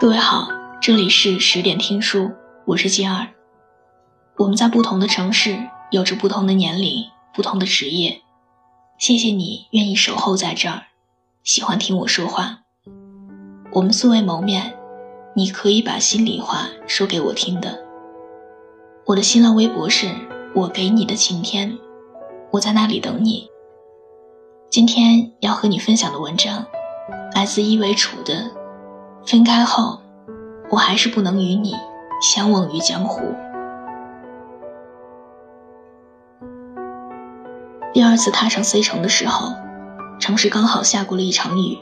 各位好，这里是十点听书，我是金儿。我们在不同的城市，有着不同的年龄、不同的职业。谢谢你愿意守候在这儿，喜欢听我说话。我们素未谋面，你可以把心里话说给我听的。我的新浪微博是我给你的晴天，我在那里等你。今天要和你分享的文章，来自伊维楚的。分开后，我还是不能与你相忘于江湖。第二次踏上 C 城的时候，城市刚好下过了一场雨，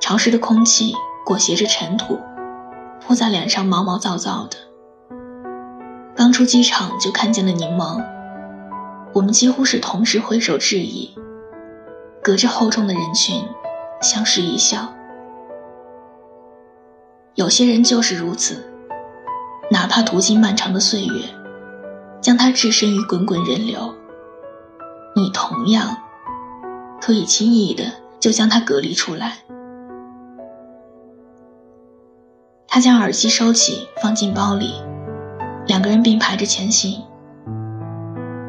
潮湿的空气裹挟着尘土，扑在脸上毛毛躁躁的。刚出机场就看见了柠檬，我们几乎是同时挥手致意，隔着厚重的人群相视一笑。有些人就是如此，哪怕途经漫长的岁月，将他置身于滚滚人流，你同样可以轻易的就将他隔离出来。他将耳机收起，放进包里，两个人并排着前行。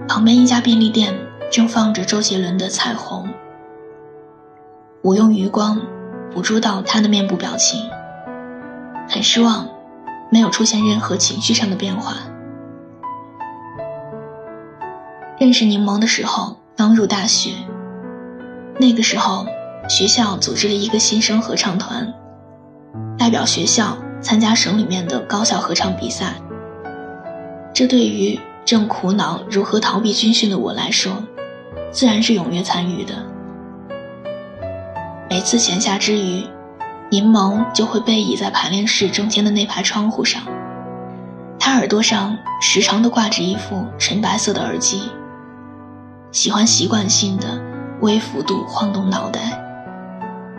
旁边一家便利店正放着周杰伦的《彩虹》，我用余光捕捉到他的面部表情。很失望，没有出现任何情绪上的变化。认识柠檬的时候，刚入大学。那个时候，学校组织了一个新生合唱团，代表学校参加省里面的高校合唱比赛。这对于正苦恼如何逃避军训的我来说，自然是踊跃参与的。每次闲暇之余。柠檬就会背倚在排练室中间的那排窗户上，他耳朵上时常都挂着一副纯白色的耳机，喜欢习惯性的微幅度晃动脑袋，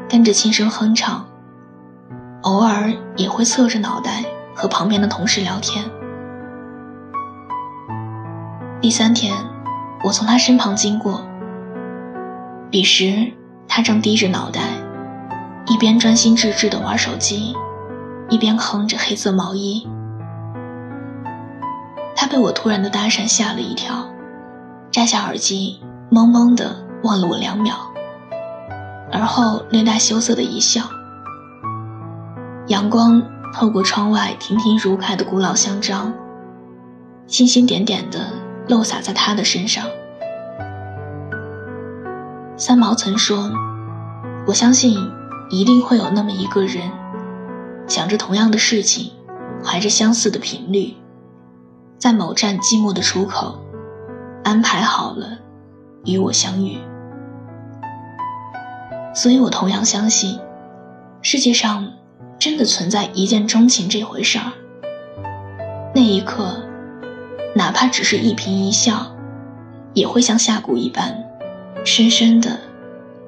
跟着轻声哼唱，偶尔也会侧着脑袋和旁边的同事聊天。第三天，我从他身旁经过，彼时他正低着脑袋。一边专心致志地玩手机，一边哼着黑色毛衣。他被我突然的搭讪吓了一跳，摘下耳机，懵懵地望了我两秒，而后略带羞涩的一笑。阳光透过窗外亭亭如盖的古老香樟，星星点点地漏洒在他的身上。三毛曾说：“我相信。”一定会有那么一个人，想着同样的事情，怀着相似的频率，在某站寂寞的出口，安排好了与我相遇。所以我同样相信，世界上真的存在一见钟情这回事儿。那一刻，哪怕只是一颦一笑，也会像下蛊一般，深深的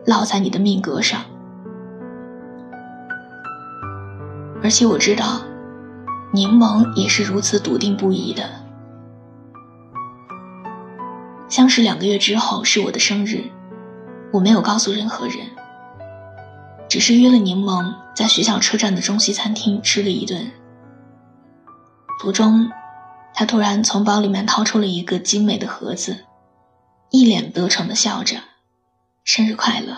烙在你的命格上。而且我知道，柠檬也是如此笃定不移的。相识两个月之后是我的生日，我没有告诉任何人，只是约了柠檬在学校车站的中西餐厅吃了一顿。途中，他突然从包里面掏出了一个精美的盒子，一脸得逞的笑着：“生日快乐。”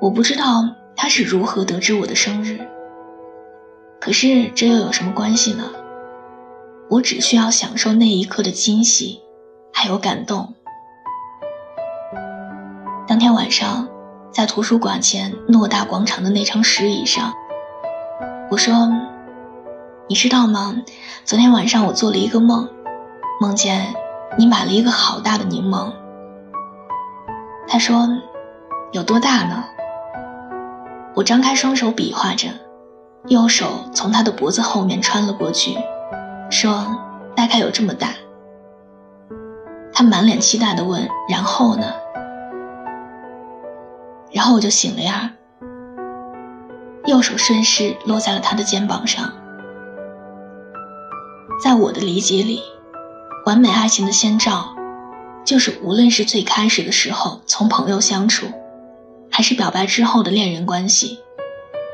我不知道。他是如何得知我的生日？可是这又有什么关系呢？我只需要享受那一刻的惊喜，还有感动。当天晚上，在图书馆前诺大广场的那张石椅上，我说：“你知道吗？昨天晚上我做了一个梦，梦见你买了一个好大的柠檬。”他说：“有多大呢？”我张开双手比划着，右手从他的脖子后面穿了过去，说：“大概有这么大。”他满脸期待地问：“然后呢？”然后我就醒了呀。右手顺势落在了他的肩膀上。在我的理解里，完美爱情的先兆，就是无论是最开始的时候从朋友相处。还是表白之后的恋人关系，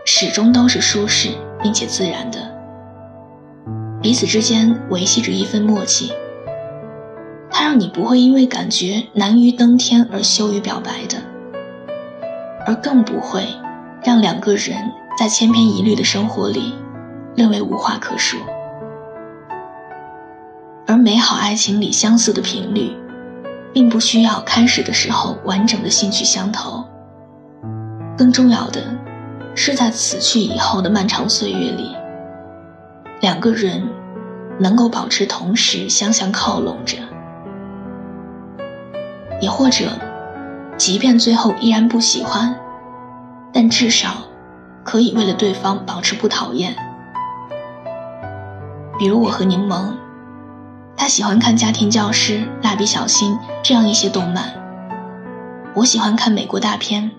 始终都是舒适并且自然的，彼此之间维系着一份默契。它让你不会因为感觉难于登天而羞于表白的，而更不会让两个人在千篇一律的生活里认为无话可说。而美好爱情里相似的频率，并不需要开始的时候完整的兴趣相投，更重要的是在此去以后的漫长岁月里，两个人能够保持同时相相靠拢着。也或者，即便最后依然不喜欢，但至少可以为了对方保持不讨厌。比如我和柠檬，他喜欢看《家庭教师》《蜡笔小新》这样一些动漫，我喜欢看美国大片，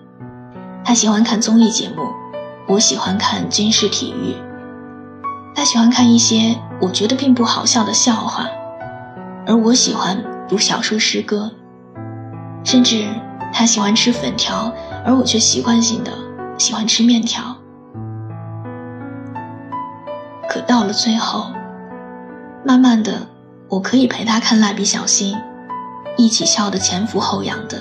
他喜欢看综艺节目，我喜欢看军事体育，他喜欢看一些我觉得并不好笑的笑话，而我喜欢读小说诗歌。甚至他喜欢吃粉条，而我却习惯性的喜欢吃面条。可到了最后，慢慢的，我可以陪他看蜡笔小新，一起笑得前俯后仰的；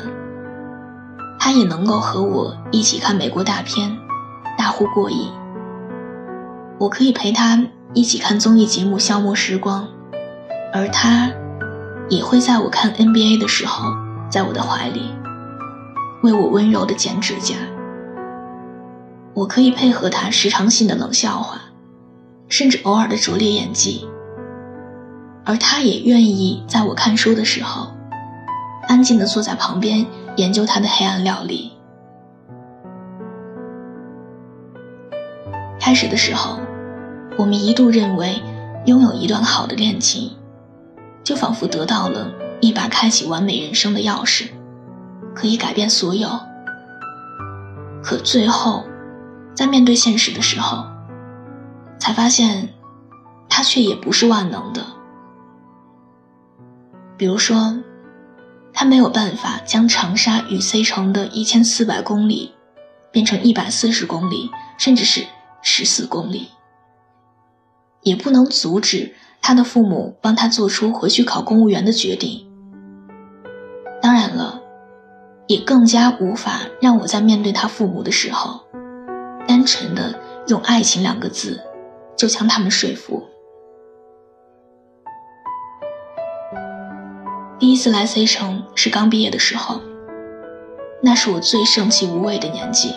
他也能够和我一起看美国大片，大呼过瘾。我可以陪他一起看综艺节目消磨时光，而他也会在我看 NBA 的时候。在我的怀里，为我温柔的剪指甲。我可以配合他时常性的冷笑话，甚至偶尔的拙劣演技。而他也愿意在我看书的时候，安静的坐在旁边研究他的黑暗料理。开始的时候，我们一度认为，拥有一段好的恋情，就仿佛得到了。一把开启完美人生的钥匙，可以改变所有。可最后，在面对现实的时候，才发现，它却也不是万能的。比如说，他没有办法将长沙与 C 城的一千四百公里，变成一百四十公里，甚至是十四公里，也不能阻止他的父母帮他做出回去考公务员的决定。当然了，也更加无法让我在面对他父母的时候，单纯的用“爱情”两个字就将他们说服。第一次来 C 城是刚毕业的时候，那是我最盛气无畏的年纪，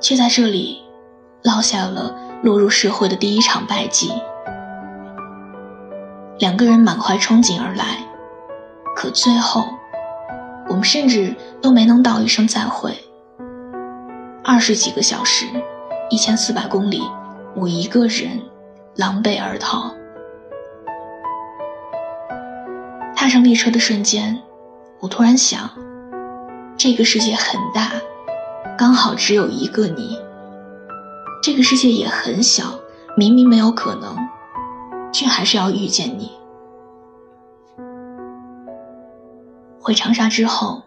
却在这里落下了落入社会的第一场败绩。两个人满怀憧憬而来。可最后，我们甚至都没能道一声再会。二十几个小时，一千四百公里，我一个人狼狈而逃。踏上列车的瞬间，我突然想，这个世界很大，刚好只有一个你。这个世界也很小，明明没有可能，却还是要遇见你。回长沙之后，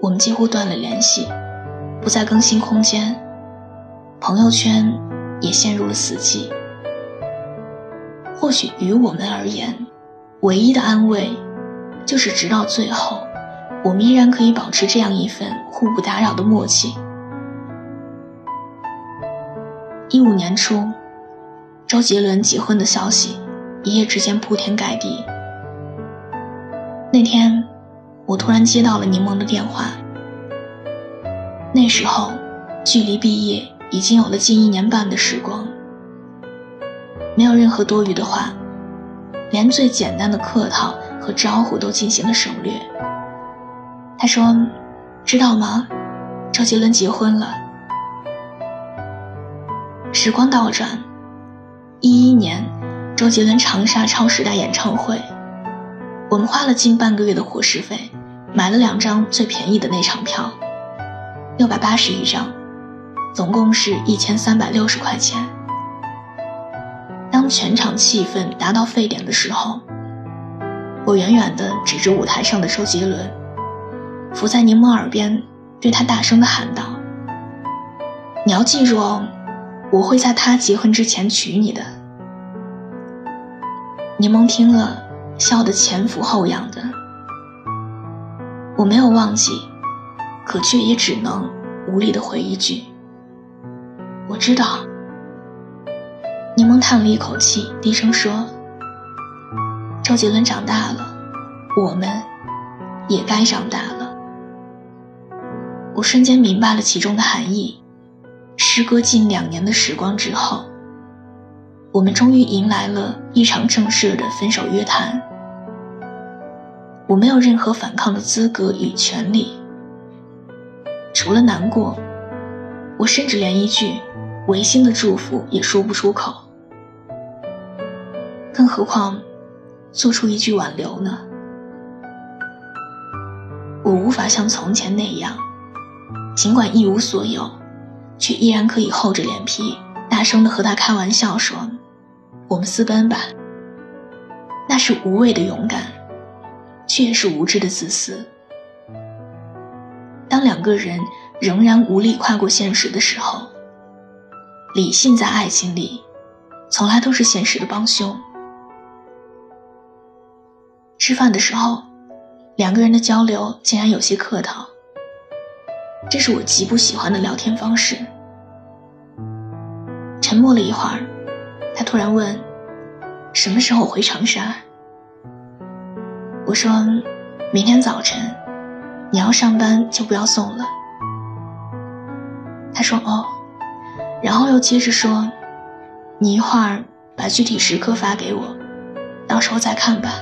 我们几乎断了联系，不再更新空间，朋友圈也陷入了死寂。或许于我们而言，唯一的安慰，就是直到最后，我们依然可以保持这样一份互不打扰的默契。一五年初，周杰伦结婚的消息一夜之间铺天盖地。那天。我突然接到了柠檬的电话。那时候，距离毕业已经有了近一年半的时光，没有任何多余的话，连最简单的客套和招呼都进行了省略。他说：“知道吗？周杰伦结婚了。”时光倒转，一一年，周杰伦长沙超时代演唱会，我们花了近半个月的伙食费。买了两张最便宜的那场票，六百八十一张，总共是一千三百六十块钱。当全场气氛达到沸点的时候，我远远地指着舞台上的周杰伦，伏在柠檬耳边，对他大声地喊道：“你要记住哦，我会在他结婚之前娶你的。柠檬听了，笑得前俯后仰的。我没有忘记，可却也只能无力的回一句：“我知道。”柠檬叹了一口气，低声说：“周杰伦长大了，我们也该长大了。”我瞬间明白了其中的含义。时隔近两年的时光之后，我们终于迎来了一场正式的分手约谈。我没有任何反抗的资格与权利，除了难过，我甚至连一句违心的祝福也说不出口，更何况做出一句挽留呢？我无法像从前那样，尽管一无所有。却依然可以厚着脸皮，大声的和他开玩笑说：“我们私奔吧。”那是无畏的勇敢，却也是无知的自私。当两个人仍然无力跨过现实的时候，理性在爱情里，从来都是现实的帮凶。吃饭的时候，两个人的交流竟然有些客套。这是我极不喜欢的聊天方式。沉默了一会儿，他突然问：“什么时候回长沙？”我说：“明天早晨，你要上班就不要送了。”他说：“哦。”然后又接着说：“你一会儿把具体时刻发给我，到时候再看吧。”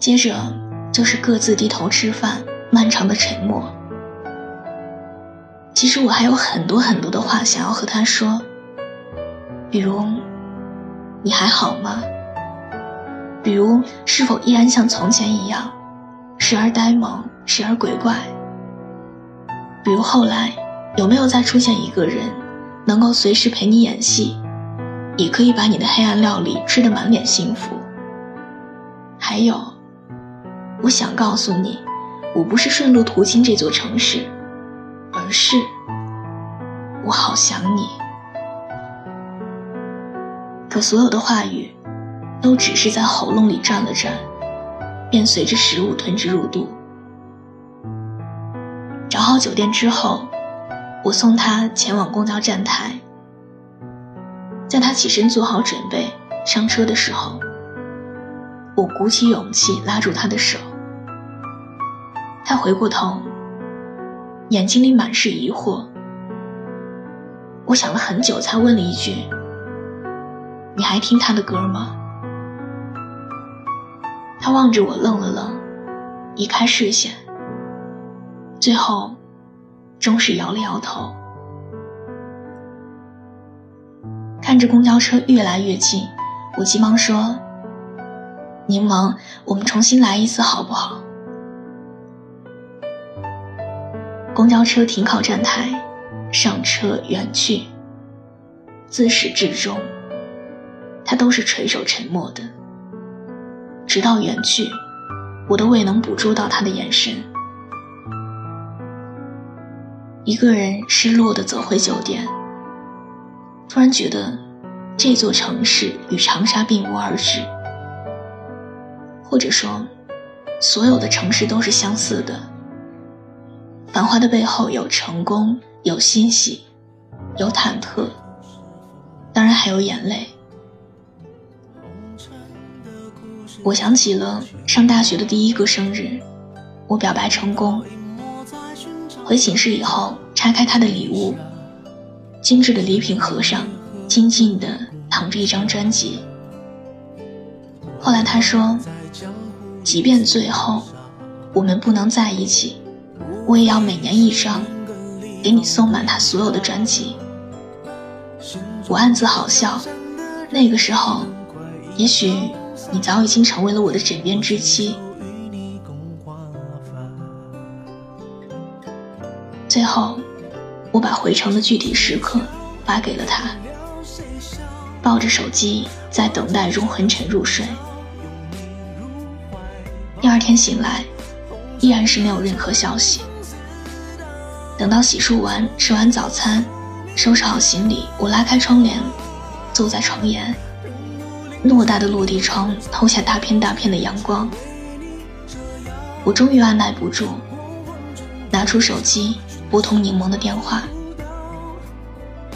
接着就是各自低头吃饭。漫长的沉默。其实我还有很多很多的话想要和他说，比如，你还好吗？比如，是否依然像从前一样，时而呆萌，时而鬼怪？比如后来，有没有再出现一个人，能够随时陪你演戏，也可以把你的黑暗料理吃得满脸幸福？还有，我想告诉你。我不是顺路途经这座城市，而是我好想你。可所有的话语，都只是在喉咙里转了转，便随着食物吞之入肚。找好酒店之后，我送他前往公交站台。在他起身做好准备上车的时候，我鼓起勇气拉住他的手。他回过头，眼睛里满是疑惑。我想了很久，才问了一句：“你还听他的歌吗？”他望着我，愣了愣，移开视线，最后，终是摇了摇头。看着公交车越来越近，我急忙说：“柠檬，我们重新来一次，好不好？”公交车停靠站台，上车远去。自始至终，他都是垂首沉默的。直到远去，我都未能捕捉到他的眼神。一个人失落的走回酒店，突然觉得这座城市与长沙并无二致，或者说，所有的城市都是相似的。繁华的背后有成功，有欣喜，有忐忑，当然还有眼泪。我想起了上大学的第一个生日，我表白成功。回寝室以后，拆开他的礼物，精致的礼品盒上静静地躺着一张专辑。后来他说，即便最后我们不能在一起。我也要每年一张，给你送满他所有的专辑。我暗自好笑，那个时候，也许你早已经成为了我的枕边之妻。最后，我把回程的具体时刻发给了他，抱着手机在等待中昏沉入睡。第二天醒来，依然是没有任何消息。等到洗漱完、吃完早餐，收拾好行李，我拉开窗帘，坐在床沿。偌大的落地窗透下大片大片的阳光。我终于按耐不住，拿出手机拨通柠檬的电话，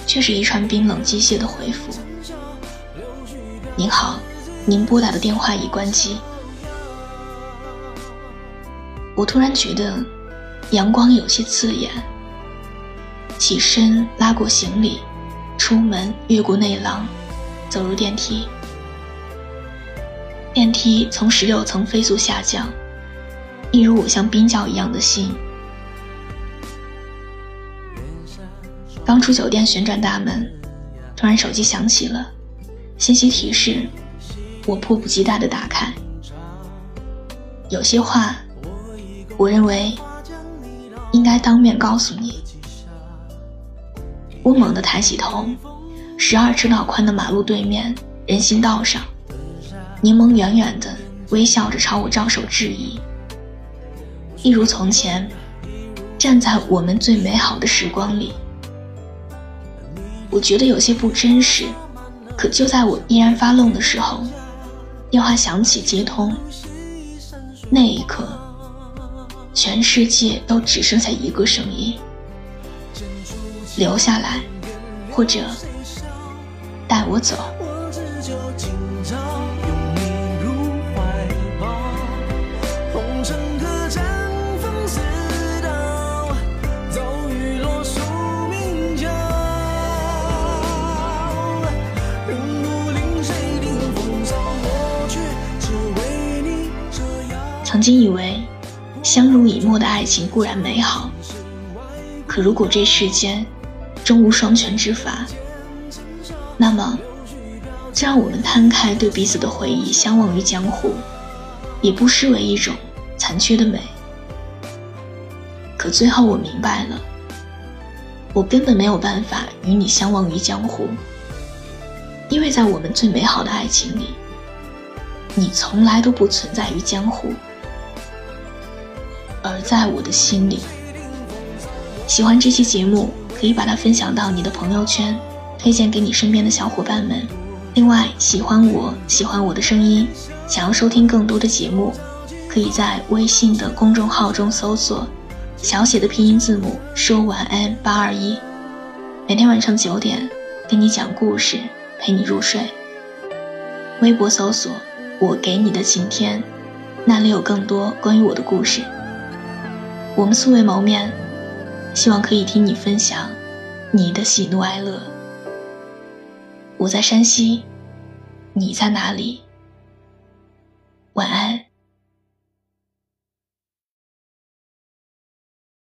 却是一串冰冷机械的回复：“您好，您拨打的电话已关机。”我突然觉得阳光有些刺眼，起身拉过行李，出门越过内廊，走入电梯。电梯从十六层飞速下降。一如我像冰窖一样的心。刚出酒店，旋转大门，突然手机响起了信息提示，我迫不及待的打开。有些话，我认为应该当面告诉你。我猛地抬起头，十二车道宽的马路对面人行道上，柠檬远远的微笑着朝我招手致意。一如从前，站在我们最美好的时光里，我觉得有些不真实。可就在我依然发愣的时候，电话响起，接通。那一刻，全世界都只剩下一个声音：留下来，或者带我走。曾经以为，相濡以沫的爱情固然美好，可如果这世间终无双全之法，那么，就让我们摊开对彼此的回忆，相忘于江湖，也不失为一种残缺的美。可最后我明白了，我根本没有办法与你相忘于江湖，因为在我们最美好的爱情里，你从来都不存在于江湖。而在我的心里，喜欢这期节目，可以把它分享到你的朋友圈，推荐给你身边的小伙伴们。另外，喜欢我喜欢我的声音，想要收听更多的节目，可以在微信的公众号中搜索小写的拼音字母说晚安八二一，每天晚上九点跟你讲故事，陪你入睡。微博搜索我给你的晴天，那里有更多关于我的故事。我们素未谋面，希望可以听你分享你的喜怒哀乐。我在山西，你在哪里？晚安。